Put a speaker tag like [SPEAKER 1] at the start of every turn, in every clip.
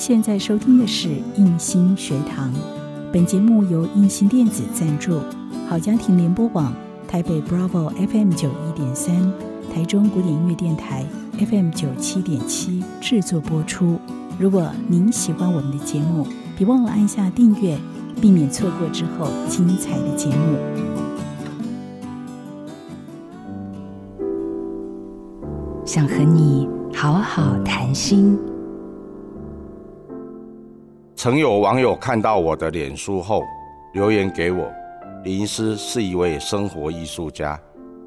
[SPEAKER 1] 现在收听的是印心学堂，本节目由印心电子赞助，好家庭联播网台北 Bravo FM 九一点三，台中古典音乐电台 FM 九七点七制作播出。如果您喜欢我们的节目，别忘了按下订阅，避免错过之后精彩的节目。想和你好好谈心。
[SPEAKER 2] 曾有网友看到我的脸书后留言给我：“林师是一位生活艺术家，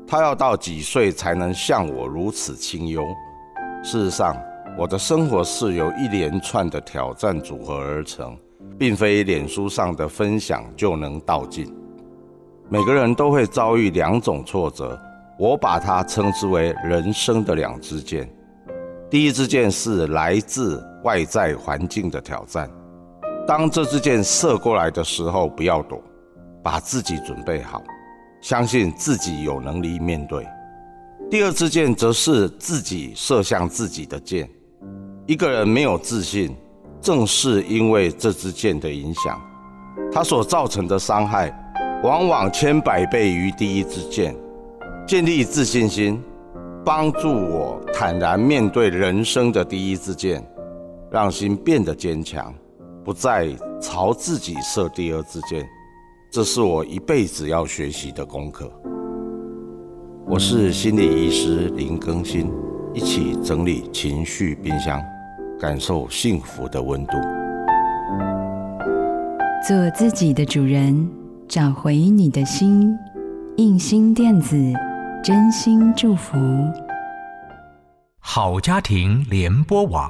[SPEAKER 2] 他要到几岁才能像我如此清幽？”事实上，我的生活是由一连串的挑战组合而成，并非脸书上的分享就能道尽。每个人都会遭遇两种挫折，我把它称之为人生的两支箭。第一支箭是来自外在环境的挑战。当这支箭射过来的时候，不要躲，把自己准备好，相信自己有能力面对。第二支箭则是自己射向自己的箭。一个人没有自信，正是因为这支箭的影响，它所造成的伤害，往往千百倍于第一支箭。建立自信心，帮助我坦然面对人生的第一支箭，让心变得坚强。不再朝自己射第二支箭，这是我一辈子要学习的功课。我是心理医师林更新，一起整理情绪冰箱，感受幸福的温度。
[SPEAKER 1] 做自己的主人，找回你的心。印心电子，真心祝福。
[SPEAKER 3] 好家庭联播网。